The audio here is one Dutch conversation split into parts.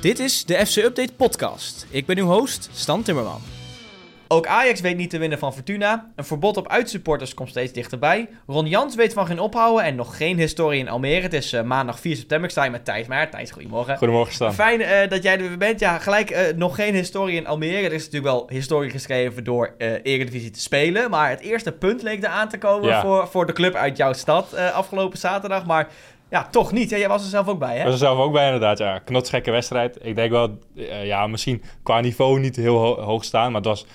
Dit is de FC Update podcast. Ik ben uw host, Stan Timmerman. Ook Ajax weet niet te winnen van Fortuna. Een verbod op uitsupporters komt steeds dichterbij. Ron Jans weet van geen ophouden en nog geen historie in Almere. Het is eh, maandag 4 september. Ik sta hier met Thijs Maar. Thijs, goedemorgen. Goedemorgen, Stan. Fijn eh, dat jij er weer bent. Ja, gelijk eh, nog geen historie in Almere. Er is natuurlijk wel historie geschreven door eh Eredivisie te spelen. Maar het eerste punt leek er aan te komen Ja. voor, voor de club uit jouw stad eh, afgelopen zaterdag. Maar ja, toch niet. Ja, jij was er zelf ook bij, hè? was er zelf ook bij inderdaad, ja. Knotsgekke wedstrijd. Ik denk wel, eh, ja, misschien qua niveau niet heel ho- hoog staan, maar het was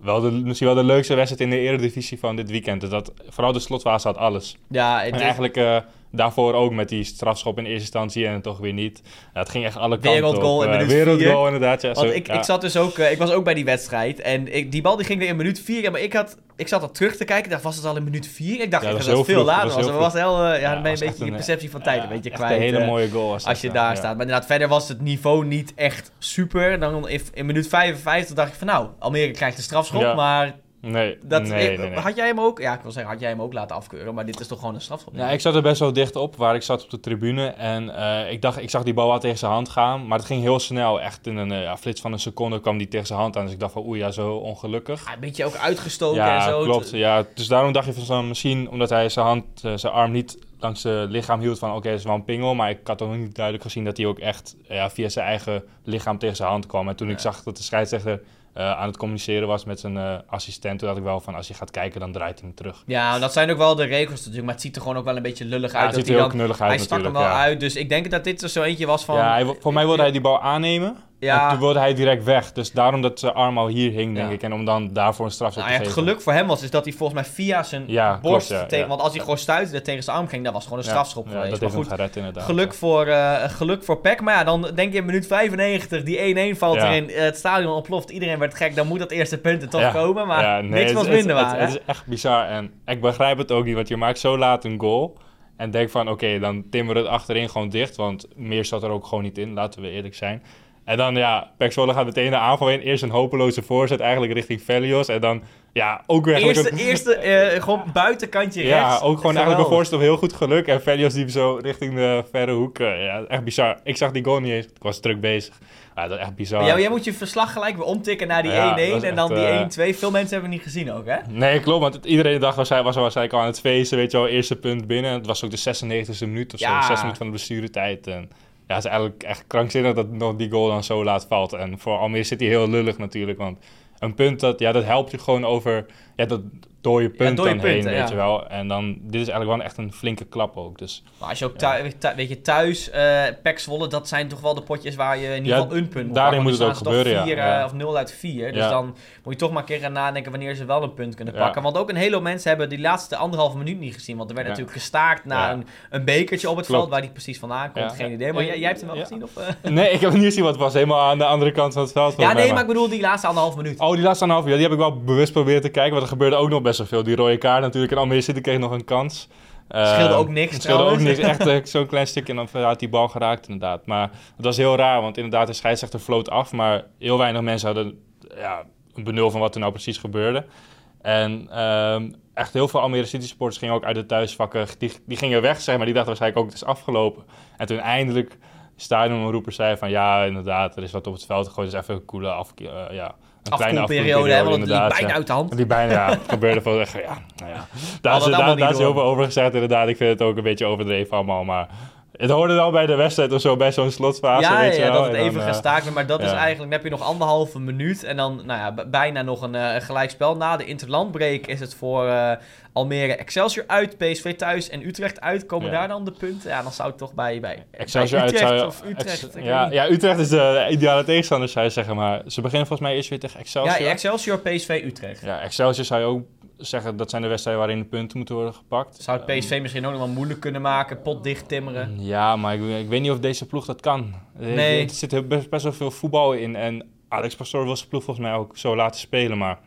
wel de, misschien wel de leukste wedstrijd in de eredivisie van dit weekend. Dus dat, vooral de slotfase had alles. Ja, En eigenlijk eh, daarvoor ook met die strafschop in eerste instantie en toch weer niet. Ja, het ging echt alle kanten Wereldgoal op. in Eh, minuut Wereldgoal vier. inderdaad, ja. Want Zo- ik, ja. ik zat dus ook, eh, ik was ook bij die wedstrijd. En ik, die bal die ging weer in minuut 4. Maar ik, had, ik zat dat terug te kijken. Ik dacht, was het al in minuut 4? Ik dacht Ja, dat dat het veel vroeg, later was. heel was heel, eh, ja, Ja, dan ben je was een beetje je een, perceptie van tijd een beetje kwijt. een hele eh, mooie goal was als dat, je daar staat. Maar inderdaad, verder was het niveau niet echt super. Dan in, in minuut 55 dacht ik van nou, Almere krijgt de strafschop. Maar Nee, dat, nee, nee, nee. had jij hem ook? Ja, ik wil zeggen, had jij hem ook laten afkeuren. Maar dit is toch gewoon een strafschop? Ja, ik zat er best wel dicht op, waar ik zat op de tribune. En eh, ik dacht, ik zag die bal wel tegen zijn hand gaan. Maar het ging heel snel. Echt in een eh, flits van een seconde kwam die tegen zijn hand aan. Dus ik dacht van, oei, ja, zo ongelukkig. Ja, een beetje ook uitgestoken Ja, en zo. klopt. Ja, dus daarom dacht je van zo, misschien omdat hij zijn hand, eh, zijn arm niet langs zijn lichaam hield van oké, dat is wel een pingel. Maar ik had ook niet duidelijk gezien dat hij ook echt ja, via zijn eigen lichaam tegen zijn hand kwam. En toen ik zag dat de scheidsrechter eh, aan het communiceren was met zijn eh, assistent, toen ik wel van als je gaat kijken, dan draait hij hem terug. Ja, dat zijn ook wel de regels natuurlijk. Maar het ziet er gewoon ook wel een beetje lullig Ja, uit. het dat ziet hij er heel dan, knullig uit hij stak hem wel ja. uit. Dus ik denk dat dit er zo eentje was van... ja, hij, voor mij wilde hij die bal aannemen. Ja. En toen wilde hij direct weg. Dus daarom dat zijn arm al hier hing, denk Ja. ik. En om dan daarvoor een strafschop Nou ja, te het geven. geluk voor hem was is dat hij volgens mij via zijn Ja, borst... klopt, ja, tegen, ja. Want als hij gewoon stuitte tegen zijn arm ging, dat was gewoon een Ja, strafschop ja, geweest. dat maar goed, gered inderdaad. geluk voor, eh, geluk voor Peck. Maar ja, dan denk je in minuut 95, die 1-1 valt Ja. erin. het stadion ontploft, iedereen werd gek. Dan moet dat eerste punt er toch Ja. komen. Maar Ja, nee, niks het- was het- minder het, waar, Het, is echt bizar. En ik begrijp het ook niet, want je maakt zo laat een goal. En denk van, oké, dan timmer het achterin gewoon dicht. Want meer zat er ook gewoon niet in, laten we eerlijk zijn. En dan, ja, Pek Zwolle gaat meteen de aanval in. Eerst een hopeloze voorzet eigenlijk richting Velios. En dan, ja, ook weer eigenlijk... Eerste, een- eerste eh, gewoon buitenkantje rechts. ja, ook gewoon eigenlijk een voorstel heel goed geluk. En Velios die zo richting de verre hoek. eh, ja, echt bizar. Ik zag die goal niet eens. Ik was druk bezig. Ja, dat is echt bizar. Maar jij, moet je verslag gelijk weer omtikken naar die 1-1 Ja, dat is en dan die eh, 1-2. Veel mensen hebben het niet gezien ook, hè? Nee, klopt. Want iedereen dacht was, was waarschijnlijk al aan het feesten. Weet je wel, eerste punt binnen. Het was ook de 96e minuut of zo. Ja. 6 minuten van de blessuretijd. En ja, het is eigenlijk echt krankzinnig dat nog die goal dan zo laat valt. En voor Almere hij heel lullig natuurlijk. Want een punt, dat, ja, dat helpt je gewoon over ja, dat dode punt dode dan heen, punten, weet ja. je wel. En dan, dit is eigenlijk wel echt een flinke klap ook. Dus Maar als je ook thuis, weet je, thuis, eh Pek Zwolle, dat zijn toch wel de potjes waar je in ieder Ja, geval een punt moet daarin moet het nu ook gebeuren, vier, ja. eh, Ja. of 0 uit 4. Dus Ja. dan moet je toch maar een keer gaan nadenken wanneer ze wel een punt kunnen Ja. pakken. Want ook een hele hoop mensen hebben die laatste anderhalve minuut niet gezien. Want er werd Ja. natuurlijk gestaakt naar Ja. een, een bekertje op het Klopt. veld waar die precies vandaan komt. Ja. Geen idee. Maar Ja. jij, jij hebt hem wel Ja. gezien? Of, eh? nee, ik heb het niet gezien, want het was helemaal aan de andere kant van het veld. Ja, nee, maar ik bedoel die laatste anderhalve minuut. Oh, die laatste half ja, die heb ik wel bewust proberen te kijken. Want er gebeurde ook nog best wel veel. Die rode kaart natuurlijk. En Almere City kreeg nog een kans. Scheelde ook niks Het scheelde ook niks. Echt eh, zo'n klein stukje en dan had die bal geraakt inderdaad. Maar het was heel raar, want inderdaad de scheidsrechter floot af. Maar heel weinig mensen hadden ja, een benul van wat er nou precies gebeurde. En ehm, echt heel veel Almere City supporters gingen ook uit de thuisvakken. Die, die gingen weg, zeg maar. Die dachten waarschijnlijk ook het is afgelopen. En toen eindelijk de stadionroeper zei van... Ja, inderdaad, er is wat op het veld gegooid. Dus even een koele af, ja, Afkoelperiode, hè, want inderdaad, bijna uit de hand. Die bijna, ja, gebeurde van echt, ja, nou ja. Daar is, daar, is heel veel over gezegd, inderdaad. Ik vind het ook een beetje overdreven allemaal, maar het hoorde wel bij de wedstrijd of zo, bij zo'n slotfase, Ja, weet je ja, wel. dat het En even eh, gestaakt werd. Maar dat is ja. eigenlijk, dan heb je nog anderhalve minuut. En dan nou ja, bijna nog een eh, gelijkspel. Na de interlandbreak is het voor eh, Almere Excelsior uit, PSV thuis en Utrecht uit. Komen Ja. daar dan de punten? Ja, dan zou het toch bij, bij, Excelsior bij uit Utrecht zou- of Utrecht. Ex- ik ja, ja, Utrecht is de ideale tegenstander, zou je zeggen. Maar ze beginnen volgens mij eerst weer tegen ja, Excelsior. Excelsior, PSV, Utrecht. Ja, Excelsior zou je ook zeggen, dat zijn de wedstrijden waarin de punten moeten worden gepakt. Zou het PSV misschien ook nog wel moeilijk kunnen maken? Pot dicht timmeren? Ja, maar ik, ik weet niet of deze ploeg dat kan. Nee. Er zit best, best wel veel voetbal in. En Alex Pastoor wil zijn ploeg volgens mij ook zo laten spelen. Maar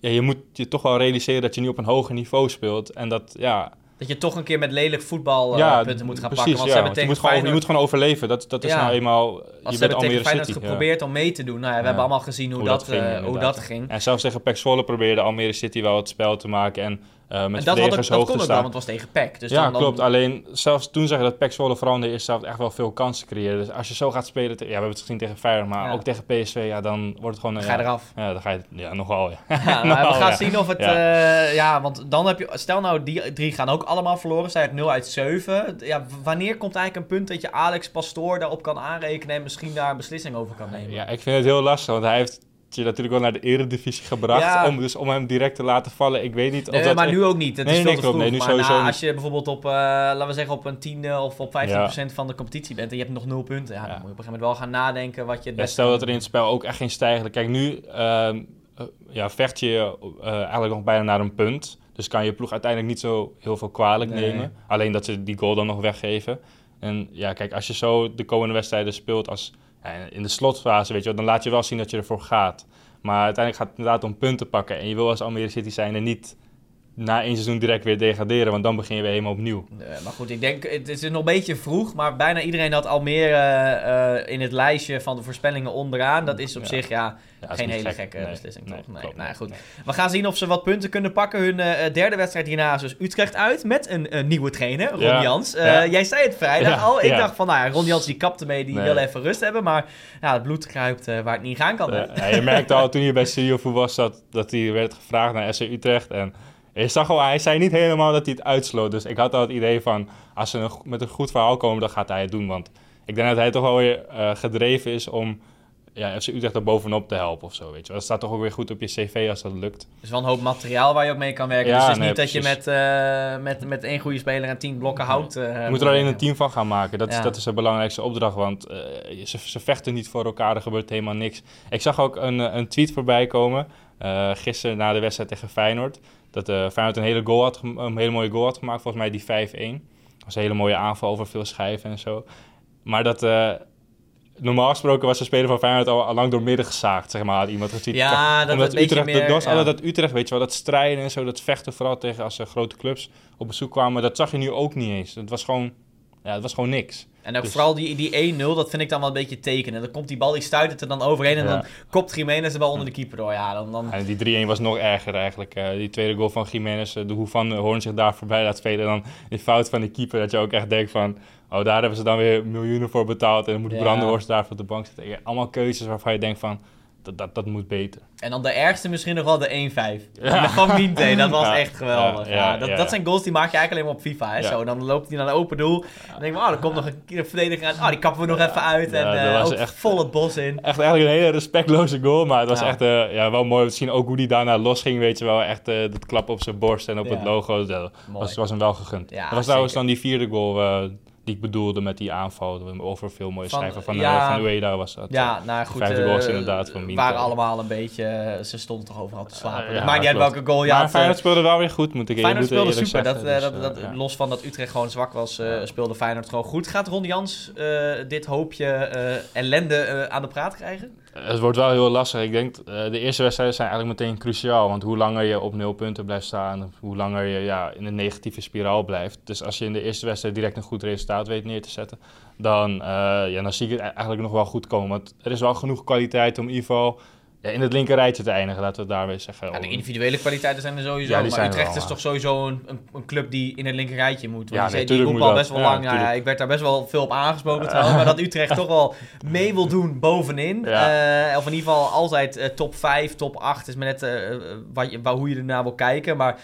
ja, je moet je toch wel realiseren dat je nu op een hoger niveau speelt. En dat, ja... Dat je toch een keer met lelijk voetbal eh, ja, punten moet gaan precies, pakken. Want ze hebben want je, moet gewoon, je moet gewoon overleven. Dat, dat is nou eenmaal... Als Je bent hebben tegen Almere Feyenoord City. geprobeerd om mee te doen. Nou ja, we hebben allemaal gezien hoe, Hoe dat, dat ging, eh, hoe dat ging. En zelfs tegen Pek Zwolle probeerde Almere City wel het spel te maken. En Uh, met en dat, had ook, dat kon ook wel, want het was tegen PEC. Dus ja, dan, dan... klopt. Alleen zelfs toen zag je dat PEC Zwolle vooral in de eerste helft echt wel veel kansen creëerde. Dus als je zo gaat spelen, ja, we hebben het gezien tegen Feyenoord, maar Ja. ook tegen PSV, ja, dan wordt het gewoon... Ja, ga je eraf. Ja, dan ga je, ja, nogal, ja. Ja, Nogal, we gaan ja. zien of het... Ja. Ja. ja, want dan heb je... Stel nou, die drie gaan ook allemaal verloren. Zij uit 0 uit 7. Ja, wanneer komt eigenlijk een punt dat je Alex Pastoor daarop kan aanrekenen... en misschien daar een beslissing over kan nemen? Ja, ik vind het heel lastig, want hij heeft je natuurlijk wel naar de eredivisie gebracht. Ja. Om, dus om hem direct te laten vallen. Ik weet niet of Nee, dat... maar nu ook niet. Het Nee, is nee, veel te vroeg. Nee, nu maar sowieso na- als je bijvoorbeeld op, eh, laten we zeggen, op een 10 of op 15% van de competitie bent... en je hebt nog 0 punten... Ja, dan moet je op een gegeven moment wel gaan nadenken wat je het beste stel dat er in het spel ook echt geen stijgende... Kijk, nu ehm, eh, ja, vecht je eh, eigenlijk nog bijna naar een punt. Dus kan je ploeg uiteindelijk niet zo heel veel kwalijk nemen. Alleen dat ze die goal dan nog weggeven. En ja, kijk, als je zo de komende wedstrijden speelt als ja, in de slotfase, weet je dan laat je wel zien dat je ervoor gaat. Maar uiteindelijk gaat het inderdaad om punten pakken. En je wil als Almere City zijn en niet na één seizoen direct weer degraderen, want dan begin je weer helemaal opnieuw. Nee, maar goed, ik denk, het is nog een beetje vroeg, maar bijna iedereen had Almere eh, in het lijstje van de voorspellingen onderaan. Dat is op Ja. zich, ja, geen hele gek. gekke Nee, beslissing, nee, toch? Nee, klopt nou goed. We gaan zien of ze wat punten kunnen pakken. Hun eh, derde wedstrijd hierna is dus Utrecht uit met een eh, nieuwe trainer, Ron Ja. Jans. Eh, Ja. Jij zei het vrijdag al. Ik dacht van, nou ja, Ron Jans die kapte mee, die wil even rust hebben. Maar ja, het bloed kruipt eh, waar het niet gaan kan. je merkte al toen hij bij Studio Voetbal was dat, dat hij werd gevraagd naar SC Utrecht. En je zag al, hij zei niet helemaal dat hij het uitsloot. Dus ik had al het idee van, als ze met een goed verhaal komen, dan gaat hij het doen. Want ik denk dat hij toch wel weer eh, gedreven is om ja, FC Utrecht er bovenop te helpen of zo. Weet je. Dat staat toch ook weer goed op je cv als dat lukt. Dus wel een hoop materiaal waar je ook mee kan werken. Ja, dus het is nee, niet dat je met, eh, met, met één goede speler en tien blokken hout... eh, Je moet er alleen een team van gaan maken. Dat, Ja. is, dat is de belangrijkste opdracht, want ze, ze vechten niet voor elkaar, er gebeurt helemaal niks. Ik zag ook een, een tweet voorbij komen, gisteren na de wedstrijd tegen Feyenoord, dat eh Feyenoord een hele, goal had, een hele mooie goal had gemaakt, volgens mij die 5-1. Dat was een hele mooie aanval over veel schijven en zo. Maar dat... eh, Normaal gesproken was de speler van Feyenoord al, al lang door midden gezaagd, zeg maar, had iemand getweet. Ja, dat Omdat Utrecht, dat meer, was ja. altijd dat Utrecht, weet je wel, dat strijden en zo, dat vechten vooral tegen als er grote clubs op bezoek kwamen, dat zag je nu ook niet eens. Het was gewoon, ja, het was gewoon niks. En ook Dus- vooral die, die 1-0, dat vind ik dan wel een beetje tekenen. Dan komt die bal, die stuit het er dan overheen en Ja. dan kopt Jiménez de bal onder de keeper door. Ja, dan, dan... En die 3-1 was nog erger eigenlijk. Eh, die tweede goal van Jiménez, eh, de hoe Van Hoorn zich daar voorbij laat spelen. Dan die fout van die keeper, dat je ook echt denkt van... Oh, daar hebben ze dan weer miljoenen voor betaald. En dan moet Ja. Brandenhorst daar op de bank zitten. Allemaal keuzes waarvan je denkt van, dat, dat, dat moet beter. En dan de ergste misschien nog wel de 1-5. Ja. Van Minte, dat was Ja. echt geweldig. Ja, dat, dat zijn goals die maak je eigenlijk alleen maar op FIFA. Hè? Zo, dan loopt hij naar een open doel. Dan denk je, oh, er komt nog een verdediger aan. Oh, die kappen we nog even uit. En was ook echt- vol het bos in. Echt eigenlijk een hele respectloze goal. Maar het was echt eh, ja, wel mooi om te zien. Ook hoe die daarna losging, weet je wel. Echt eh, dat klap op zijn borst en op het logo. Dat was, was hem wel gegund. Dat was trouwens zeker. dan die vierde goal die ik bedoelde met die aanval. Over veel mooie Van- schrijven van, ja. eh, van Ueda was dat. Ja, nou goed. vijfde eh, goal is inderdaad van waren allemaal een beetje... eh, ze stonden toch overal te slapen. Eh, ja, maakt niet uit welke goal je maar had. eh, Feyenoord speelde wel weer goed, moet ik Feyenoord speelde eerlijk super. zeggen. Dat, eh, Dus, dat, dat, eh, ja. Los van dat Utrecht gewoon zwak was, eh, speelde Feyenoord gewoon goed. Gaat Ron Jans eh, dit hoopje eh, ellende eh, aan de praat krijgen? Het wordt wel heel lastig. Ik denk, eh, de eerste wedstrijden zijn eigenlijk meteen cruciaal. Want hoe langer je op nul punten blijft staan, hoe langer je ja, in een negatieve spiraal blijft. Dus als je in de eerste wedstrijd direct een goed resultaat weet neer te zetten, dan, eh, ja, dan zie ik het eigenlijk nog wel goed komen. Want er is wel genoeg kwaliteit om geval ja, in het linker rijtje te eindigen, laten we het daar weer zeggen. Ja, de individuele kwaliteiten zijn er sowieso. Ja, maar Utrecht wel, is toch sowieso een, een, een club die in het linker rijtje moet. Want Ja, die, nee, die al best wel lang. Ja, ik werd daar best wel veel op aangesproken trouwens. Maar dat Utrecht toch wel mee wil doen bovenin. Eh, of in ieder geval altijd eh, top 5, top 8. Is maar net eh, wat je, waar, hoe je ernaar wil kijken. Maar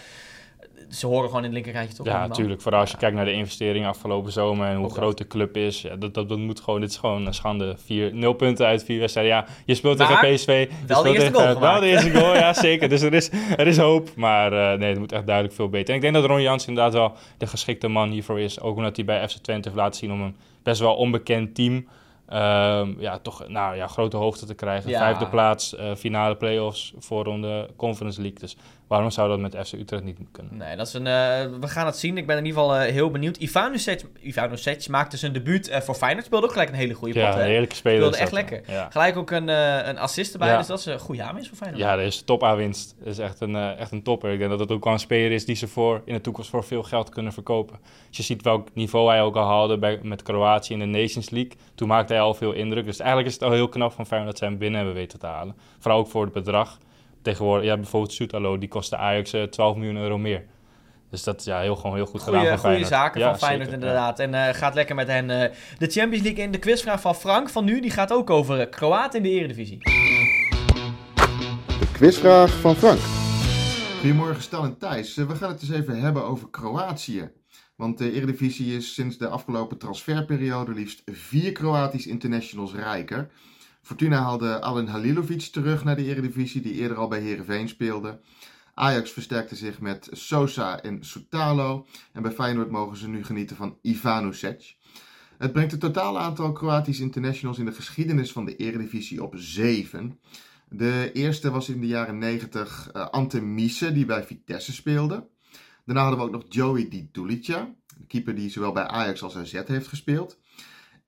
ze horen gewoon in het linker rijtje toch Ja, natuurlijk. Vooral als je kijkt naar de investeringen afgelopen zomer en hoe Ook dat. groot de club is. Ja, dat, dat, dat moet gewoon, dit is gewoon een schande. Vier, nul punten uit vier wedstrijden. Ja, je speelt Maar tegen PSV. je de eerste tegen- goal Wel de eerste goal, ja zeker. Dus er is, er is hoop. Maar eh, nee, het moet echt duidelijk veel beter. En ik denk dat Ron Jans inderdaad wel de geschikte man hiervoor is. Ook omdat hij bij FC Twente heeft laten zien om een best wel onbekend team... ehm, ja, toch nou, ja, grote hoogte te krijgen. Ja. Vijfde plaats, eh, finale play-offs, voorronde Conference League. Dus waarom zou dat met FC Utrecht niet kunnen? Nee, dat is een, eh, we gaan het zien. Ik ben in ieder geval eh, heel benieuwd. Ivanusic, Ivanusic maakte zijn debuut eh, voor Feyenoord. Speelde ook gelijk een hele goede pot. Ja, een heerlijke speler. Speelde echt lekker. Ja. Gelijk ook een, een assist erbij. Ja. Dus dat is een goede aanwinst voor Feyenoord. Ja, dat is top aan winst. Dat is echt een, echt een topper. Ik denk dat het ook wel een speler is die ze voor, in de toekomst voor veel geld kunnen verkopen. Als je ziet welk niveau hij ook al haalde bij, met Kroatië in de Nations League. Toen maakte hij al veel indruk. Dus eigenlijk is het al heel knap van Feyenoord dat ze hem binnen hebben weten te halen. Vooral ook voor het bedrag. Tegenwoordig, ja, bijvoorbeeld Soetalo, die kostte Ajax eh, 12 miljoen euro meer. Dus dat is ja, heel, gewoon heel goed gedaan van goede Feyenoord. zaken Ja, van Feyenoord zeker, inderdaad. En eh, gaat lekker met hen eh, de Champions League in. De quizvraag van Frank van nu, die gaat ook over eh, Kroaten in de Eredivisie. De quizvraag van Frank. Goedemorgen Stan en Thijs. Eh, We gaan het eens even hebben over Kroatië. Want de Eredivisie is sinds de afgelopen transferperiode liefst vier Kroatisch internationals rijker. Fortuna haalde Alen Halilovic terug naar de Eredivisie, die eerder al bij Heerenveen speelde. Ajax versterkte zich met Sosa en Soutalo. En bij Feyenoord mogen ze nu genieten van Ivanovic. Het brengt het totale aantal Kroatisch internationals in de geschiedenis van de Eredivisie op zeven. De eerste was in de jaren 90 eh, Ante Mise, die bij Vitesse speelde. Daarna hadden we ook nog Joey Di Dulica, de keeper die zowel bij Ajax als AZ heeft gespeeld.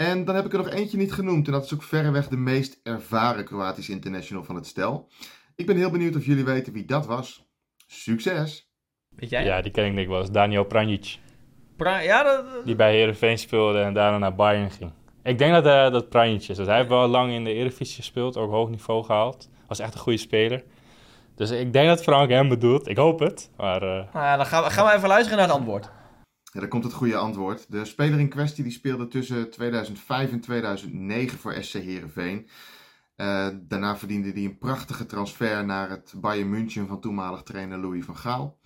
En dan heb ik er nog eentje niet genoemd en dat is ook verreweg de meest ervaren Kroatisch international van het stel. Ik ben heel benieuwd of jullie weten wie dat was. Succes! Weet jij? Ja, die ken ik denk wel. Dat is Daniel Pranjic. Pra- ja, dat, Die bij Heerenveen speelde en daarna naar Bayern ging. Ik denk dat uh, dat Pranjic is. Want hij heeft wel lang in de Eredivisie gespeeld, ook hoog niveau gehaald. Was echt een goede speler. Dus ik denk dat Frank hem bedoelt. Ik hoop het. Maar eh, nou ja, dan gaan we, gaan we even luisteren naar het antwoord. Ja, daar komt het goede antwoord. De speler in kwestie die speelde tussen 2005 en 2009 voor SC Heerenveen. Eh, daarna verdiende hij een prachtige transfer naar het Bayern München van toenmalig trainer Louis van Gaal.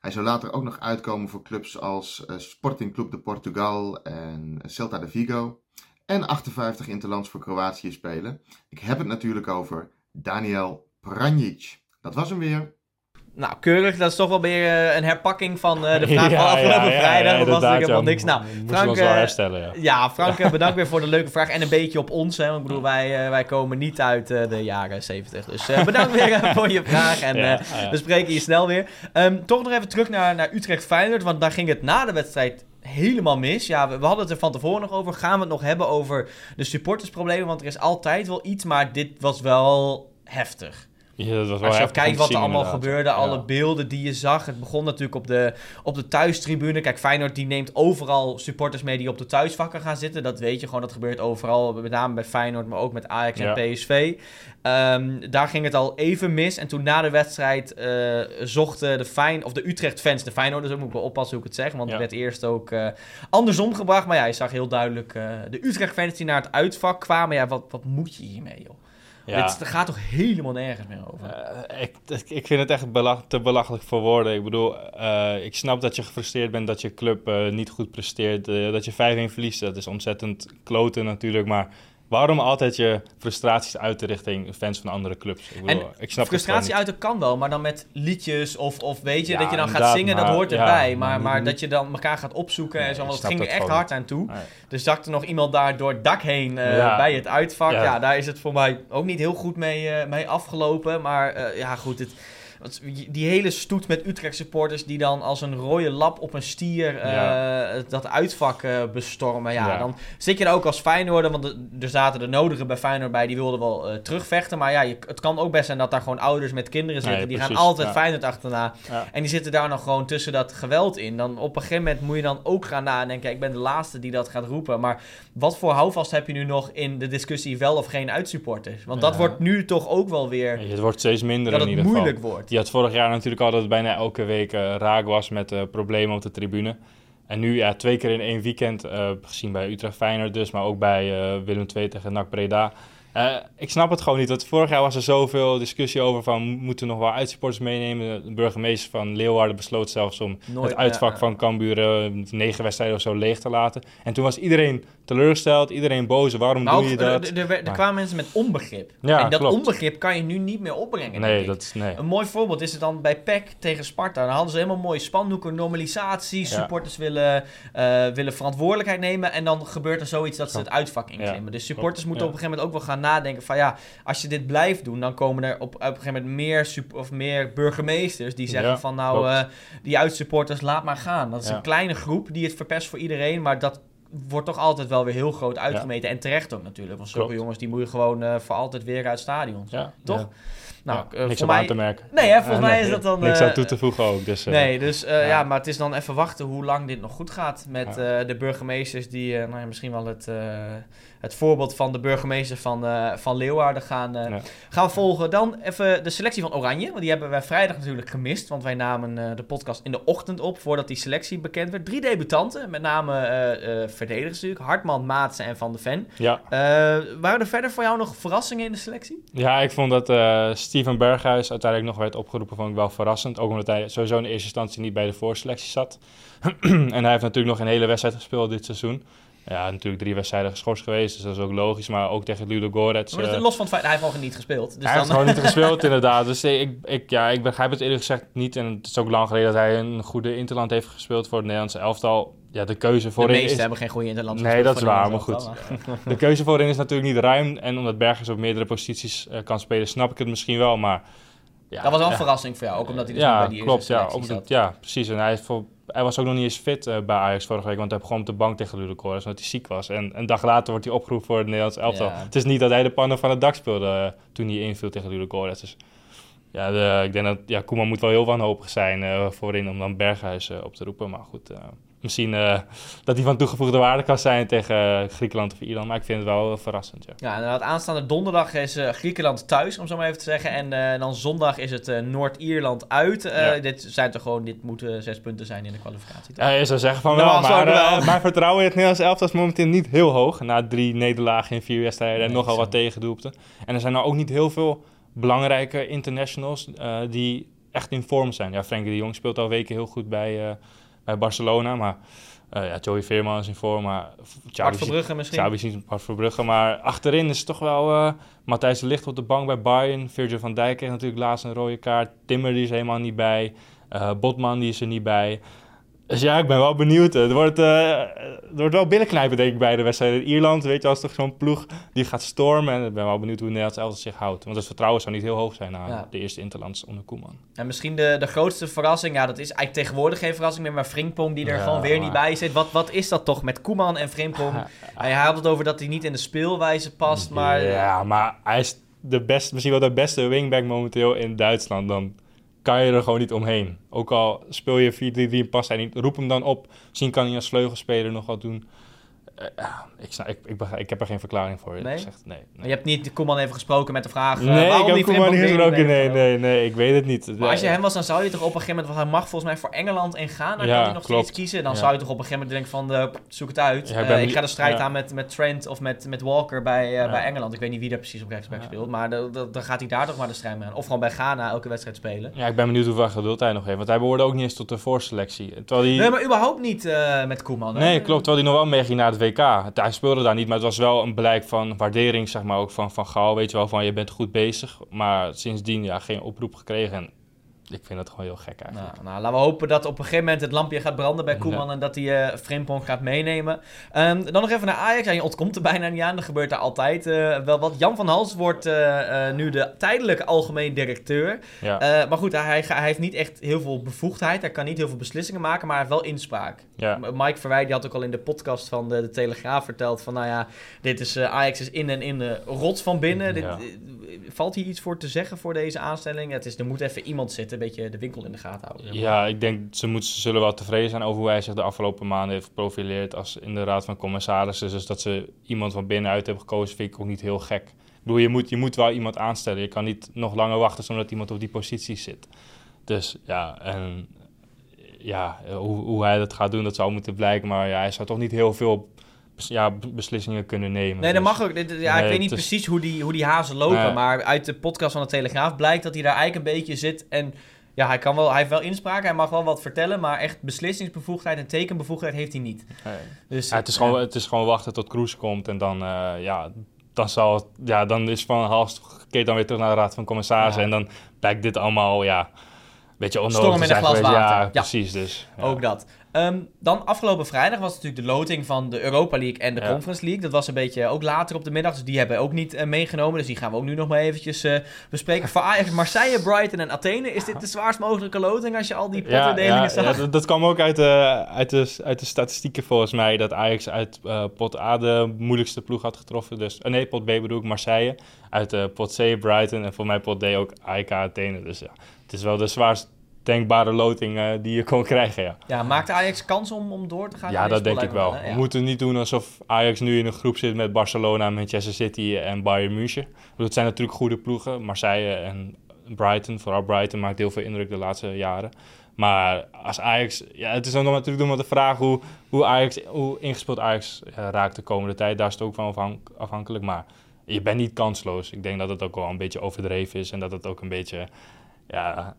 Hij zou later ook nog uitkomen voor clubs als eh, Sporting Club de Portugal en Celta de Vigo. En 58 interlands voor Kroatië spelen. Ik heb het natuurlijk over Daniel Pranjic. Dat was hem weer. Nou, keurig. Dat is toch wel weer eh, een herpakking van eh, de vraag van afgelopen vrijdag. dat was natuurlijk helemaal niks. Nou, Frank, eh, herstellen, ja. ja, Frank, bedankt weer voor de leuke vraag. En een beetje op ons. Hè, want ik bedoel, wij, wij komen niet uit de jaren 70. Dus bedankt weer voor je vraag. En we spreken je snel weer. Ehm, toch nog even terug naar, naar Utrecht-Feyenoord. Want daar ging het na de wedstrijd helemaal mis. Ja, we, we hadden het er van tevoren nog over. Gaan we het nog hebben over de supportersproblemen? Want er is altijd wel iets, maar dit was wel heftig. Ja, dat was wel Als je kijkt wat er allemaal inderdaad. gebeurde, Ja. alle beelden die je zag. Het begon natuurlijk op de, op de thuistribune. Kijk, Feyenoord die neemt overal supporters mee die op de thuisvakken gaan zitten. Dat weet je gewoon, dat gebeurt overal. Met name bij Feyenoord, maar ook met Ajax Ja. en PSV. Ehm, daar ging het al even mis. En toen na de wedstrijd eh, zochten de, Fijn, of de Utrecht-fans, de Feyenoorders, ook moet ik wel oppassen hoe ik het zeg. Want het werd eerst ook eh, andersom gebracht. Maar ja, je zag heel duidelijk eh, de Utrecht-fans die naar het uitvak kwamen. Ja, wat, wat moet je hiermee, joh? Ja. Dit gaat toch helemaal nergens meer over? Eh, ik, ik vind het echt belach- te belachelijk voor woorden. Ik bedoel, eh, ik snap dat je gefrustreerd bent dat je club eh, niet goed presteert. dat je 5-1 verliest, dat is ontzettend kloten natuurlijk. Maar waarom altijd je frustraties uiten richting fans van andere clubs? Ik, bedoel, ik snap Frustratie uiten kan wel, maar dan met liedjes of, of weet je, Ja, dat je dan gaat zingen, dat hoort erbij. maar maar, dat je dan elkaar gaat opzoeken Nee, en zo, want het ging er echt gewoon hard aan toe. Nee. Dus zakte nog iemand daar door het dak heen eh, Ja. bij het uitvak. Ja. Ja. daar is het voor mij ook niet heel goed mee, eh, mee afgelopen. Maar eh, ja, goed, het, want die hele stoet met Utrecht supporters die dan als een rode lap op een stier eh, Ja. dat uitvak eh, bestormen. Ja, Ja. dan zit je er ook als Feyenoorder, want er- zaten de nodige bij Feyenoord bij, die wilden wel eh, terugvechten. Maar ja, je, het kan ook best zijn dat daar gewoon ouders met kinderen zitten. Nee, die precies, gaan altijd ja. Feyenoord achterna. En die zitten daar nog gewoon tussen dat geweld in. Dan op een gegeven moment moet je dan ook gaan nadenken. Ik ben de laatste die dat gaat roepen. Maar wat voor houvast heb je nu nog in de discussie wel of geen uitsupporters? Want dat wordt nu toch ook wel weer Het wordt steeds minder dat in het ieder geval. moeilijk wordt. Je had vorig jaar natuurlijk al dat het bijna elke week eh, raak was met eh, problemen op de tribune. En nu ja, twee keer in één weekend, eh, gezien bij Utrecht Feyenoord dus, maar ook bij Willem II tegen NAC Breda. Eh, ik snap het gewoon niet, want vorig jaar was er zoveel discussie over van moeten we nog wel uitsupporters meenemen. De burgemeester van Leeuwarden besloot zelfs om Nooit, het uitvak ja. van Cambuur eh, negen wedstrijden of zo leeg te laten. En toen was iedereen teleurgesteld, iedereen boos, waarom Maar ook, doe je dat? er, er- er Maar- kwamen mensen met onbegrip. Ja, en dat klopt. onbegrip kan je nu niet meer opbrengen. Nee, denk ik. dat is... Nee. Een mooi voorbeeld is het dan bij PEC tegen Sparta. Dan hadden ze helemaal mooie spandoeken, normalisatie. Ja. Supporters willen, eh, willen verantwoordelijkheid nemen. En dan gebeurt er zoiets dat ze het uitvak inklimmen. Dus supporters moeten op een gegeven moment ook wel gaan nadenken van ja, als je dit blijft doen, dan komen er op, op een gegeven moment meer, sup- of meer burgemeesters die zeggen Ja, van nou, eh, die uitsupporters laat maar gaan. Dat is Ja. een kleine groep die het verpest voor iedereen, maar dat wordt toch altijd wel weer heel groot uitgemeten. En terecht ook natuurlijk. Want zulke Klopt. jongens die moet je gewoon eh, voor altijd weer uit stadions. Ja, Toch? Nou, Ja, eh, niks mij... aan te merken. Nee, hè, volgens Ja, mij is dat dan... Niks aan toe te voegen ook. Dus, Nee, dus ja. ja. maar het is dan even wachten hoe lang dit nog goed gaat met de burgemeesters die nou ja, misschien wel het, het voorbeeld van de burgemeester van, eh, van Leeuwarden gaan, eh, Ja. gaan volgen. Dan even de selectie van Oranje, want die hebben wij vrijdag natuurlijk gemist, want wij namen eh, de podcast in de ochtend op voordat die selectie bekend werd. Drie debutanten, met name verdedigers natuurlijk, Hartman, Maatsen en Van de Ven. ja. Waren er verder voor jou nog verrassingen in de selectie? Ja, ik vond dat Steven Berghuis uiteindelijk nog werd opgeroepen, vond ik wel verrassend. Ook omdat hij sowieso in de eerste instantie niet bij de voorselectie zat. en hij heeft natuurlijk nog een hele wedstrijd gespeeld dit seizoen. Ja, natuurlijk drie wedstrijden geschorst geweest, dus dat is ook logisch. Maar ook tegen Ludo Gorets. Maar dat- eh, Los van het feit, hij heeft al niet gespeeld. Dus hij heeft gewoon niet gespeeld, inderdaad. Dus ik, ik, ja, ik begrijp het eerlijk gezegd niet. En het is ook lang geleden dat hij een goede interland heeft gespeeld voor het Nederlandse elftal. Ja, de keuze de voorin meesten is... hebben geen goede interlandse Nee, dat is waar, maar zelf, De keuze voorin is natuurlijk niet ruim. En omdat Bergers op meerdere posities eh, kan spelen, snap ik het misschien wel. Maar ja, dat was wel een ja. verrassing voor jou, ook omdat hij dus niet ja, bij die klopt. Ja, ja, precies. En hij, heeft voor, hij was ook nog niet eens fit eh, bij Ajax vorige week, want hij heeft gewoon op de bank tegen Ludogorets, omdat hij ziek was. En een dag later wordt hij opgeroepen voor het Nederlands elftal. Ja. Het is niet dat hij de pannen van het dak speelde eh, toen hij inviel tegen Ludogorets. Dus ja, de, ik denk dat ja, Koeman moet wel heel wanhopig zijn eh, voorin om dan Berghuis op te roepen. Maar goed, misschien eh, dat hij van toegevoegde waarde kan zijn tegen eh, Griekenland of Ierland. Maar ik vind het wel eh, verrassend, ja. Ja, inderdaad, aanstaande donderdag is Griekenland thuis, om zo maar even te zeggen. En dan zondag is het Noord-Ierland uit. Ja. Dit zijn toch gewoon, dit moeten zes punten zijn in de kwalificatie. toch? Ja, je zou zeggen van wel, maar wel. mijn vertrouwen in het Nederlands elftal is momenteel niet heel hoog. Na drie nederlagen in vier wedstrijden en Nee, nogal wat tegendoelpunten. En er zijn nou ook niet heel veel belangrijke internationals die echt in vorm zijn. Ja, Frenkie de Jong speelt al weken heel goed bij, bij Barcelona, maar eh, ja, Joey Veerman is in vorm, maar Bart Verbrugge misschien? Xavi is niet Bart Verbrugge, maar achterin is het toch wel eh, Matthijs de Ligt op de bank bij Bayern. Virgil van Dijk kreeg natuurlijk laatst een rode kaart. Timmer die is helemaal niet bij. Eh, Botman die is er niet bij. Dus ja, ik ben wel benieuwd. Het wordt, eh, het wordt wel binnenknijpen, denk ik, bij de wedstrijden. Ierland, weet je, als toch zo'n ploeg die gaat stormen. En ik ben wel benieuwd hoe Nederland elftal zich houdt. Want het vertrouwen zou niet heel hoog zijn na Ja. de eerste Interlands onder Koeman. En misschien de, de grootste verrassing, ja, dat is eigenlijk tegenwoordig geen verrassing meer, maar Frimpong die er Ja, gewoon weer niet bij zit. Wat, wat is dat toch met Koeman en Frimpong? Hij had het over dat hij niet in de speelwijze past, maar... Ja, maar hij is de best, misschien wel de beste wingback momenteel in Duitsland. Dan kan je er gewoon niet omheen. Ook al speel je 4-3-3 en past hij niet, roep hem dan op. Misschien kan hij als vleugelspeler nog wat doen. Eh, ik, snap- ik, ik, ik heb er geen verklaring voor. Nee? nee, nee. Je hebt niet Koeman even gesproken met de vraag... eh, nee, ik waarom heb die Koeman niet gesproken. Nee, nee, nee, ik weet het niet. Maar als je hem was, dan zou je toch op een gegeven moment... Want hij mag volgens mij voor Engeland en Ghana Ja, kan hij nog klopt. steeds kiezen. Dan Ja. zou je toch op een gegeven moment denken van... eh, zoek het uit. Ja, ik ik, ga de strijd aan met, met Trent of met, met Walker bij, bij Engeland. Ik weet niet wie daar precies op rechtsback speelt. Maar de- de- dan gaat hij daar toch maar de strijd mee aan. Of gewoon bij Ghana elke wedstrijd spelen. Ja, ik ben benieuwd hoeveel geduld hij nog heeft. Want hij behoorde ook niet eens tot de voorselectie. Terwijl hij... Nee, maar überhaupt niet met Koeman. Nee, klopt. Terwijl hij nog wel meeging naar het WK. Hij speelde daar niet, maar het was wel een blijk van waardering, zeg maar, ook van Van Gaal. Weet je wel, van je bent goed bezig. Maar sindsdien, ja, geen oproep gekregen. En ik vind dat gewoon heel gek eigenlijk. Nou, nou, laten we hopen dat op een gegeven moment het lampje gaat branden bij Koeman Ja. en dat hij eh Frimpong gaat meenemen. Ehm, dan nog even naar Ajax. Ja, je ontkomt er bijna niet aan. Dat gebeurt er altijd eh, wel wat. Jan van Hals wordt eh, nu de tijdelijke algemeen directeur. Ja, maar goed, hij, hij, heeft niet echt heel veel bevoegdheid. Hij kan niet heel veel beslissingen maken, maar hij heeft wel inspraak. ja. Mike Verwij die had ook al in de podcast van de, de Telegraaf verteld van... nou ja, dit is, Ajax is in en in de rot van binnen. Dit, valt hier iets voor te zeggen voor deze aanstelling? Het is, er moet even iemand zitten, een beetje de winkel in de gaten houden. ja, ik denk ze, moet, zullen wel tevreden zijn over hoe hij zich de afgelopen maanden heeft geprofileerd als in de Raad van Commissarissen. Dus dat ze iemand van binnenuit hebben gekozen, vind ik ook niet heel gek. Ik bedoel, je moet, je moet wel iemand aanstellen. Je kan niet nog langer wachten zodat iemand op die positie zit. Dus ja, en ja, hoe, hoe hij dat gaat doen, dat zou moeten blijken. Maar ja, hij zou toch niet heel veel ja, beslissingen kunnen nemen. Nee, dat Dus- mag ook. Dit- Ja, ik weet niet is- precies hoe die, hoe die hazen lopen. Nee. Maar uit de podcast van de Telegraaf blijkt dat hij daar eigenlijk een beetje zit. En ja, hij, kan wel, hij heeft wel inspraak, hij mag wel wat vertellen. Maar echt beslissingsbevoegdheid en tekenbevoegdheid heeft hij niet. Nee. Dus, Ja, het, is gewoon, het is gewoon wachten tot Kroes komt en dan, eh, ja, dan, zal het, ja, dan is Van Hals keert dan weer terug naar de Raad van Commissarissen Ja. en dan blijkt dit allemaal, ja, beetje onnodig Storm in een glas water. Ja, Ja. precies dus. Ja. Ook dat. Ehm, dan afgelopen vrijdag was natuurlijk de loting van de Europa League en de Ja. Conference League. Dat was een beetje ook later op de middag, dus die hebben we ook niet eh, meegenomen. Dus die gaan we ook nu nog maar eventjes eh, bespreken. Voor Ajax, Marseille, Brighton en Athene is dit de zwaarst mogelijke loting als je al die potverdelingen ja, zag? ja, dat, dat kwam ook uit de, uit, de, uit de statistieken volgens mij. Dat Ajax uit eh, pot A de moeilijkste ploeg had getroffen. Dus, eh, nee, pot B bedoel ik Marseille. Uit eh, pot C Brighton. En voor mij pot D ook AEK Athene. Dus ja, het is wel de zwaarst denkbare loting eh, die je kon krijgen, ja. Ja, maakt Ajax kans om, om door te gaan? Ja, dat denk ik wel. We moeten niet doen alsof Ajax nu in een groep zit met Barcelona, Manchester City en Bayern München. Het zijn natuurlijk goede ploegen. Marseille en Brighton, vooral Brighton, maakt heel veel indruk de laatste jaren. Maar als Ajax, ja, het is dan natuurlijk nog maar de vraag hoe, hoe, Ajax, hoe ingespeeld Ajax eh, raakt de komende tijd. Daar is het ook van afhank- afhankelijk. Maar je bent niet kansloos. Ik denk dat het ook wel een beetje overdreven is en dat het ook een beetje, ja,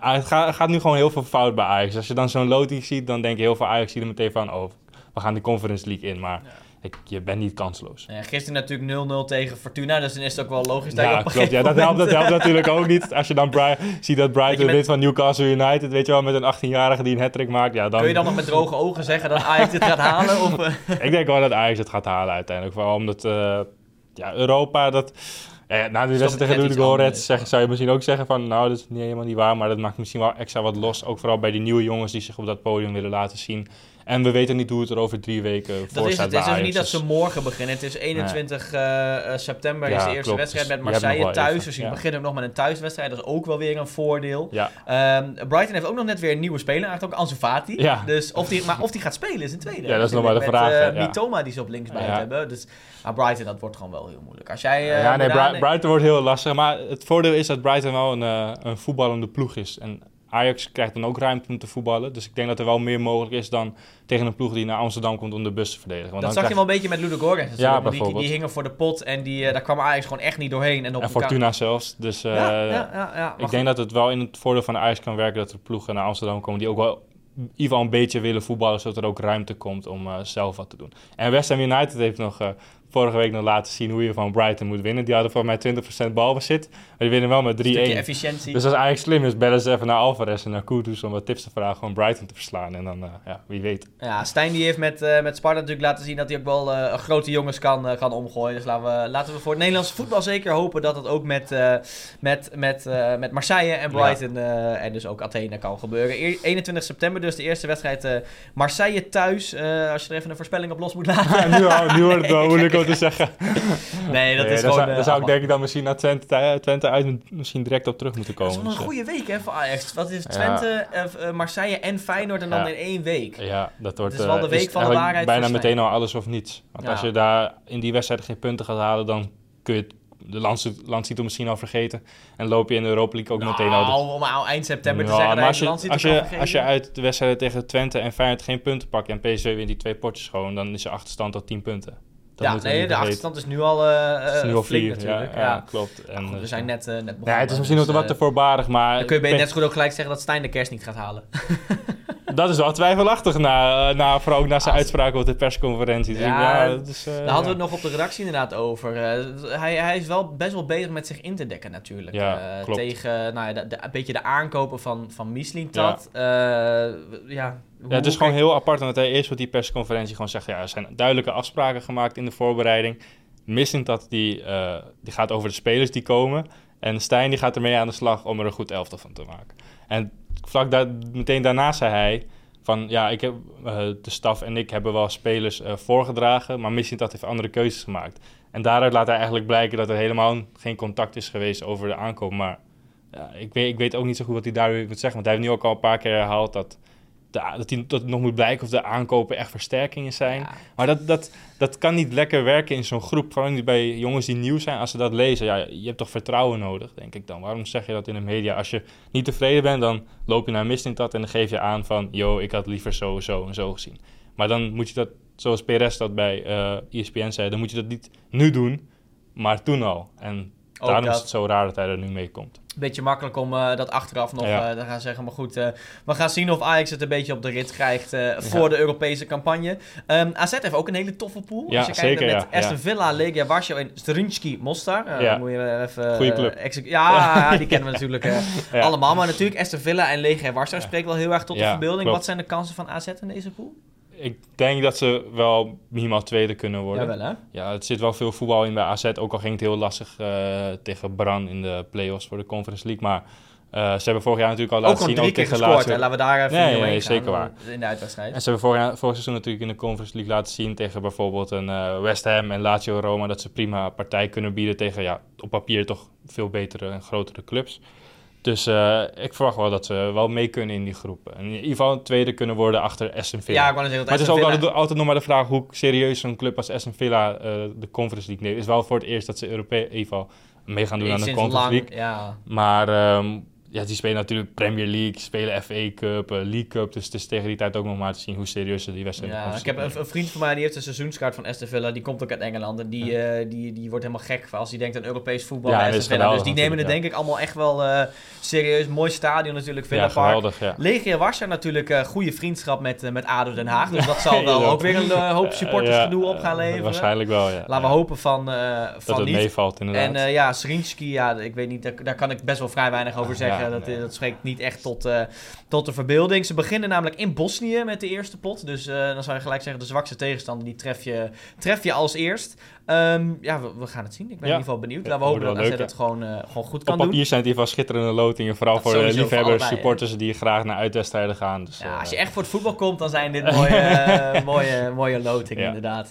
het gaat, het gaat nu gewoon heel veel fout bij Ajax. Als je dan zo'n loting ziet, dan denk je heel veel Ajax er meteen van... oh, we gaan de Conference League in, maar ik, je bent niet kansloos. Ja, gisteren natuurlijk 0-0 tegen Fortuna, dus dan is het ook wel logisch dat je Ja, op klopt. Ja, dat, helpt, dat helpt natuurlijk ook niet. Als je dan Bri- ziet dat Brighton met- wint van Newcastle United, weet je wel, met een 18-jarige die een hat maakt. Ja, dan, Kun je dan nog met droge ogen zeggen dat Ajax dit gaat halen? Of, eh? Ik denk wel dat Ajax het gaat halen uiteindelijk. Vooral omdat eh, ja, Europa, dat... Ja, na de wedstrijd tegen zeg, ja. zou je misschien ook zeggen van... nou, dat is niet helemaal niet waar, maar dat maakt misschien wel extra wat los. Ook vooral bij die nieuwe jongens die zich op dat podium willen laten zien. En we weten niet hoe het er over drie weken voor Dat is staat het. is Ajax. niet dat Dus- ze morgen beginnen. Het is 21 eh, eh, september is Ja, de eerste klopt. wedstrijd Dus met Marseille thuis. Dus je ja. begint ook nog met een thuiswedstrijd. Dat is ook wel weer een voordeel. Ja, Ehm, Brighton heeft ook nog net weer een nieuwe speler, eigenlijk ook Ansu Fati. Dus of die, maar of die gaat spelen is een tweede. Ja, dat is nog maar de vraag, eh, hè, ja. Mitoma die ze op links bij hebben. Dus, maar Brighton, dat wordt gewoon wel heel moeilijk. Als jij... ja nee, Brighton wordt heel lastig. Maar het voordeel is dat Brighton wel een, een voetballende ploeg is. En Ajax krijgt dan ook ruimte om te voetballen. Dus ik denk dat er wel meer mogelijk is dan tegen een ploeg die naar Amsterdam komt om de bus te verdedigen. Want dat dan zag je wel een beetje met Ludo Gorens. Ja, die, die hingen voor de pot en die, eh, daar kwam Ajax gewoon echt niet doorheen. En, op En elkaar- Fortuna zelfs. Dus eh, Ja, ja, ik denk dat het wel in het voordeel van Ajax kan werken dat er ploegen naar Amsterdam komen die ook wel in ieder geval een beetje willen voetballen, zodat er ook ruimte komt om eh, zelf wat te doen. En West Ham United heeft nog vorige week nog laten zien hoe je van Brighton moet winnen. Die hadden voor mij 20% balbezit, maar die winnen wel met 3-1. Stukje efficiëntie. Dus als Ajax slim is, bellen ze even naar Alvarez en naar Kudus om wat tips te vragen om Brighton te verslaan. En dan, eh, ja, wie weet. Ja, Stijn die heeft met, eh, met Sparta natuurlijk laten zien dat hij ook wel eh, grote jongens kan, kan omgooien. Dus laten we, laten we voor het Nederlandse voetbal zeker hopen dat het ook met, met, met, met Marseille en Brighton en dus ook Athene kan gebeuren. Eer- 21 september dus de eerste wedstrijd Marseille thuis. als je er even een voorspelling op los moet laten. nu, al- nu wordt het wel moeilijk om te zeggen. nee, dat Nee, is daar gewoon... zou, eh, daar zou ik denk ik dan misschien naar Twente, Twente uit misschien direct op terug moeten Dat komen. is wel een Dus, eh, goede week hè, voor Ajax. Wat is. Twente, eh, eh, Marseille en Feyenoord en dan Ja. in één week. Ja, dat wordt is wel eh, de week van de waarheid bijna meteen al alles of niets. Want Ja. als je daar in die wedstrijd geen punten gaat halen, dan kun je het, de landstitel misschien al vergeten. En loop je in de Europa League ook meteen al... de- Nou, om nou eind september te Ja, zeggen als je als, je, als je uit de wedstrijden tegen Twente en Feyenoord geen punten pakt en PSV wint die twee potjes gewoon, dan is je achterstand al 10 punten. Ja, nee, de achterstand is nu al eh Het is nu eh, al flink vier, natuurlijk. Ja, Ja, ja, klopt. En, Goed, eh, we zijn net, eh, net begonnen. ja, het is misschien nog dus, wat eh, te voorbarig, maar... Dan kun je net zo goed ook gelijk zeggen dat Stijn de kerst niet gaat halen. Dat is wel twijfelachtig, na, eh, na, vooral ook na zijn Als- uitspraken op de persconferentie. Dus Ja, eh, Daar hadden we het nog op de redactie inderdaad over. Eh, hij, hij is wel best wel bezig met zich in te dekken natuurlijk. Ja, klopt. Tegen nou ja, de, de- een beetje de aankopen van, van Mislintat. Ja. ja, Ja, het is gewoon heel apart, omdat hij eerst op die persconferentie gewoon zegt... ja, er zijn duidelijke afspraken gemaakt in de voorbereiding. Missing dat die, die gaat over de spelers die komen. En Stijn die gaat ermee aan de slag om er een goed elftal van te maken. En vlak daar, meteen daarna zei hij... van ja, ik heb, eh, de staf en ik hebben wel spelers eh, voorgedragen... maar Missing dat heeft andere keuzes gemaakt. En daaruit laat hij eigenlijk blijken dat er helemaal geen contact is geweest over de aankoop. Maar ik, weet, ik weet ook niet zo goed wat hij daar moet zeggen. Want hij heeft nu ook al een paar keer herhaald dat, de, dat, hij, dat het nog moet blijken of de aankopen echt versterkingen zijn. Ja. Maar dat, dat, dat kan niet lekker werken in zo'n groep. Vooral niet bij jongens die nieuw zijn. Als ze dat lezen, ja, je hebt toch vertrouwen nodig, denk ik dan. Waarom zeg je dat in de media? Als je niet tevreden bent, dan loop je naar Mistintat en dan geef je aan van... yo, ik had liever zo, zo en zo gezien. Maar dan moet je dat, zoals Perez dat bij eh ESPN zei... dan moet je dat niet nu doen, maar toen al. En Daarom dat. is het zo raar dat hij er nu mee komt. Beetje makkelijk om eh, dat achteraf nog Ja. eh, te gaan zeggen. Maar goed, eh, we gaan zien of Ajax het een beetje op de rit krijgt voor de Europese campagne. Ehm, AZ heeft ook een hele toffe pool. Ja, Als je kijkt zeker, met Aston. Villa, Legia Warschau en Strinski Mostar. Moet je even... Goeie club. ja, die kennen we natuurlijk allemaal. Maar natuurlijk, Aston Villa en Legia Warschau spreekt wel heel erg tot de verbeelding. klopt. Wat zijn de kansen van AZ in deze pool? Ik denk dat ze wel minimaal tweede kunnen worden. Jawel hè? Ja, het zit wel veel voetbal in bij AZ. Ook al ging het heel lastig eh, tegen Bran in de play-offs voor de Conference League. Maar eh, ze hebben vorig jaar natuurlijk al Ook laten zien... keer tegen gescoord. Laten we daar even Nee, nee, zeker waar. eh, In de uitwedstrijd. En ze hebben vorig, jaar, vorig seizoen natuurlijk in de Conference League laten zien tegen bijvoorbeeld een West Ham en Lazio Roma dat ze prima partij kunnen bieden tegen ja, op papier toch veel betere en grotere clubs. Dus eh, ik verwacht wel dat ze wel mee kunnen in die groepen. En in ieder geval een tweede kunnen worden achter Aston Villa. Ja, ik zeggen, maar dat het is ook altijd, altijd nog maar de vraag hoe serieus zo'n club als Aston Villa eh, de Conference League neemt. Het is wel voor het eerst dat ze Europese in ieder geval mee gaan doen aan de Conference lang, League. Ja. Maar ehm, ja, die spelen natuurlijk Premier League, spelen FA Cup, eh, League Cup. Dus het is tegen die tijd ook nog maar te zien hoe serieus ze die wedstrijd Ja, ik heb een, een vriend van mij die heeft een seizoenskaart van Aston Villa. Die komt ook uit Engeland. En die, eh, die, die wordt helemaal gek als hij denkt aan Europees voetbal Ja. Dus die nemen het denk ik allemaal echt wel eh, serieus. Mooi stadion natuurlijk, Villa Ja, Park. geweldig, ja. Legia Warschau natuurlijk goede vriendschap met, met ADO Den Haag. Dus dat zal wel ook weer een hoop supporters Ja, gedoe op gaan leveren. Waarschijnlijk wel, ja. Laten we hopen van, eh, dat van het niet. meevalt, inderdaad. En ja, Srinski, ja, ik weet niet, daar, daar kan ik best wel vrij weinig over zeggen. Ja, dat, nee. dat spreekt niet echt tot, eh, tot de verbeelding. Ze beginnen namelijk in Bosnië met de eerste pot. Dus eh, dan zou je gelijk zeggen, de zwakste tegenstander, die tref je, tref je als eerst. Ehm, ja, we, we gaan het zien. Ik ben Ja. in ieder geval benieuwd. Laten we hopen dat AZ wel het gewoon, eh, gewoon goed Op kan doen. papier zijn het in ieder geval schitterende lotingen. Vooral Dat voor de voor liefhebbers, supporters die graag naar uitwedstrijden gaan. Dus, Ja, als je echt voor het voetbal komt, dan zijn dit mooie, mooie, mooie lotingen, Ja. inderdaad.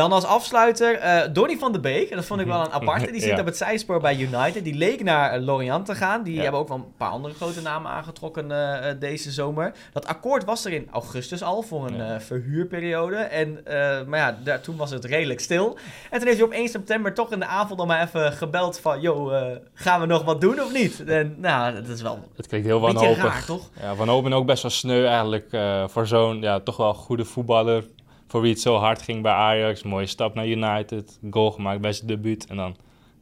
Dan als afsluiter, eh Donny van de Beek. En dat vond ik wel een aparte. Die zit Ja. op het zijspoor bij United. Die leek naar eh, Lorient te gaan. Die Ja. hebben ook wel een paar andere grote namen aangetrokken eh, deze zomer. Dat akkoord was er in augustus al voor een Ja. verhuurperiode. En, maar ja, daar, toen was het redelijk stil. En toen heeft hij op 1 september toch in de avond nog maar even gebeld van... Yo, eh, gaan we nog wat doen of niet? En nou, dat is wel Het klinkt heel een beetje wanhopig. raar, toch? Ja, Van Open ook best wel sneu eigenlijk voor zo'n ja, toch wel goede voetballer. Voor wie het zo hard ging bij Ajax. Mooie stap naar United. Goal gemaakt bij zijn debuut. En dan,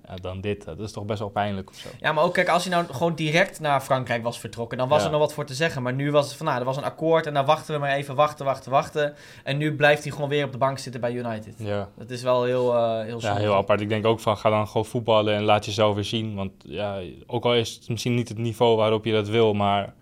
ja, dan dit. Dat is toch best wel pijnlijk of zo. Ja, maar ook kijk, als hij nou gewoon direct naar Frankrijk was vertrokken, dan was Ja. er nog wat voor te zeggen. Maar nu was het van, nou, er was een akkoord en dan wachten we maar even, wachten, wachten, wachten. En nu blijft hij gewoon weer op de bank zitten bij United. Ja. Dat is wel heel, eh heel Ja, heel apart. Ik denk ook van ga dan gewoon voetballen en laat jezelf weer zien. Want ja, ook al is het misschien niet het niveau waarop je dat wil, maar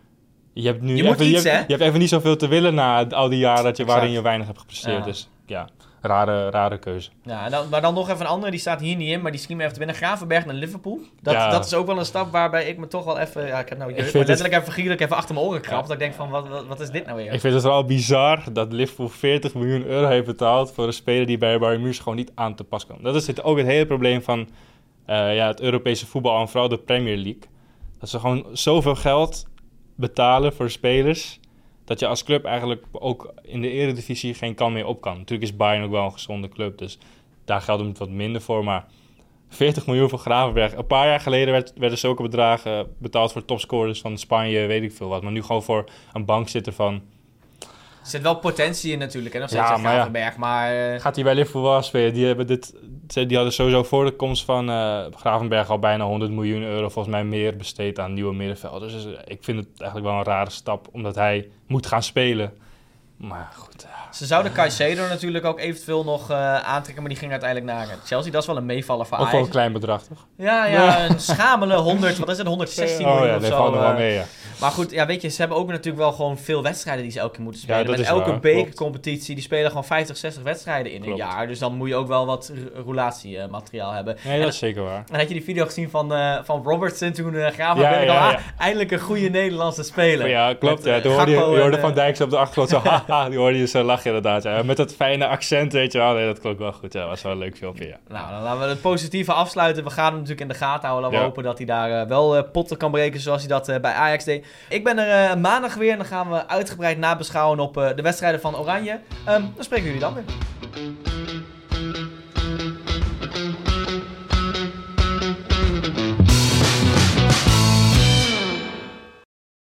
je hebt nu Je even, iets, je, hebt, hè? je hebt even niet zoveel te willen na al die jaren dat je, waarin je weinig hebt gepresteerd. Ja. Dus ja, rare, rare keuze. Ja, dan, maar dan nog even een andere, die staat hier niet in, maar die schiet me even te binnen. Gravenberg naar Liverpool. Dat, Ja. dat is ook wel een stap waarbij ik me toch wel even, ja, ik heb nou jeugd, maar het- letterlijk even figuurlijk even achter mijn oren gekrapt. Ja. Dat ik denk van, wat, wat, wat is dit nou weer? Ik vind het wel bizar dat Liverpool 40 miljoen euro heeft betaald voor een speler die bij Bayern München gewoon niet aan te pas kwam. Dat is het, ook het hele probleem van eh, ja, het Europese voetbal en vooral de Premier League. Dat ze gewoon zoveel geld betalen voor spelers dat je als club eigenlijk ook in de eredivisie geen kan meer op kan. Natuurlijk is Bayern ook wel een gezonde club, dus daar geldt het wat minder voor, maar 40 miljoen voor Gravenberg. Een paar jaar geleden werd, werden zulke bedragen betaald voor topscorers van Spanje, weet ik veel wat. Maar nu gewoon voor een bankzitter van zit wel potentie in natuurlijk, hè, nog Ja, steeds ja, maar ja. Gravenberg. Maar eh, Gaat hij bij Liverpool spelen? Die, hebben dit, die hadden sowieso voor de komst van eh, Gravenberg al bijna 100 miljoen euro, volgens mij meer besteed aan nieuwe middenvelders. Dus eh, ik vind het eigenlijk wel een rare stap, omdat hij moet gaan spelen. Maar goed. Ze zouden Caicedo natuurlijk ook eventueel nog eh, aantrekken, maar die ging uiteindelijk naar Chelsea. Dat is wel een meevaller voor ook wel een klein bedrag, toch? Ja, ja, een schamele 100, wat is het, 116 oh miljoen ja, of dat zo. valt nog wel eh. mee, ja. Maar goed, ja, weet je, ze hebben ook natuurlijk wel gewoon veel wedstrijden die ze elke keer moeten spelen. Ja, dat Met is elke bekercompetitie, die spelen gewoon 50, 60 wedstrijden in Klopt. een jaar. Dus dan moet je ook wel wat roulatiemateriaal hebben. Nee, dat is zeker waar. En had je die video gezien van, eh van Robertson toen uh, Gravenberg Ja, ja, ja, ah, eindelijk een goede Nederlandse speler. Ja, klopt. Met, Ja. Toen hoorde je, hoorde en, Van Dijk zo op de achtergrond zo, haha, die hoorde je zo lachen inderdaad. Ja. Met dat fijne accent, weet je wel. Nee, dat klonk wel goed. Ja, was wel een leuk filmpje, ja. Nou, dan laten we het positieve afsluiten. We gaan hem natuurlijk in de gaten houden. Laten we hopen dat hij daar eh, wel eh, potten kan breken zoals hij dat eh, bij Ajax deed. Ik ben er maandag weer en dan gaan we uitgebreid nabeschouwen op de wedstrijden van Oranje. Ehm, dan spreken jullie dan weer.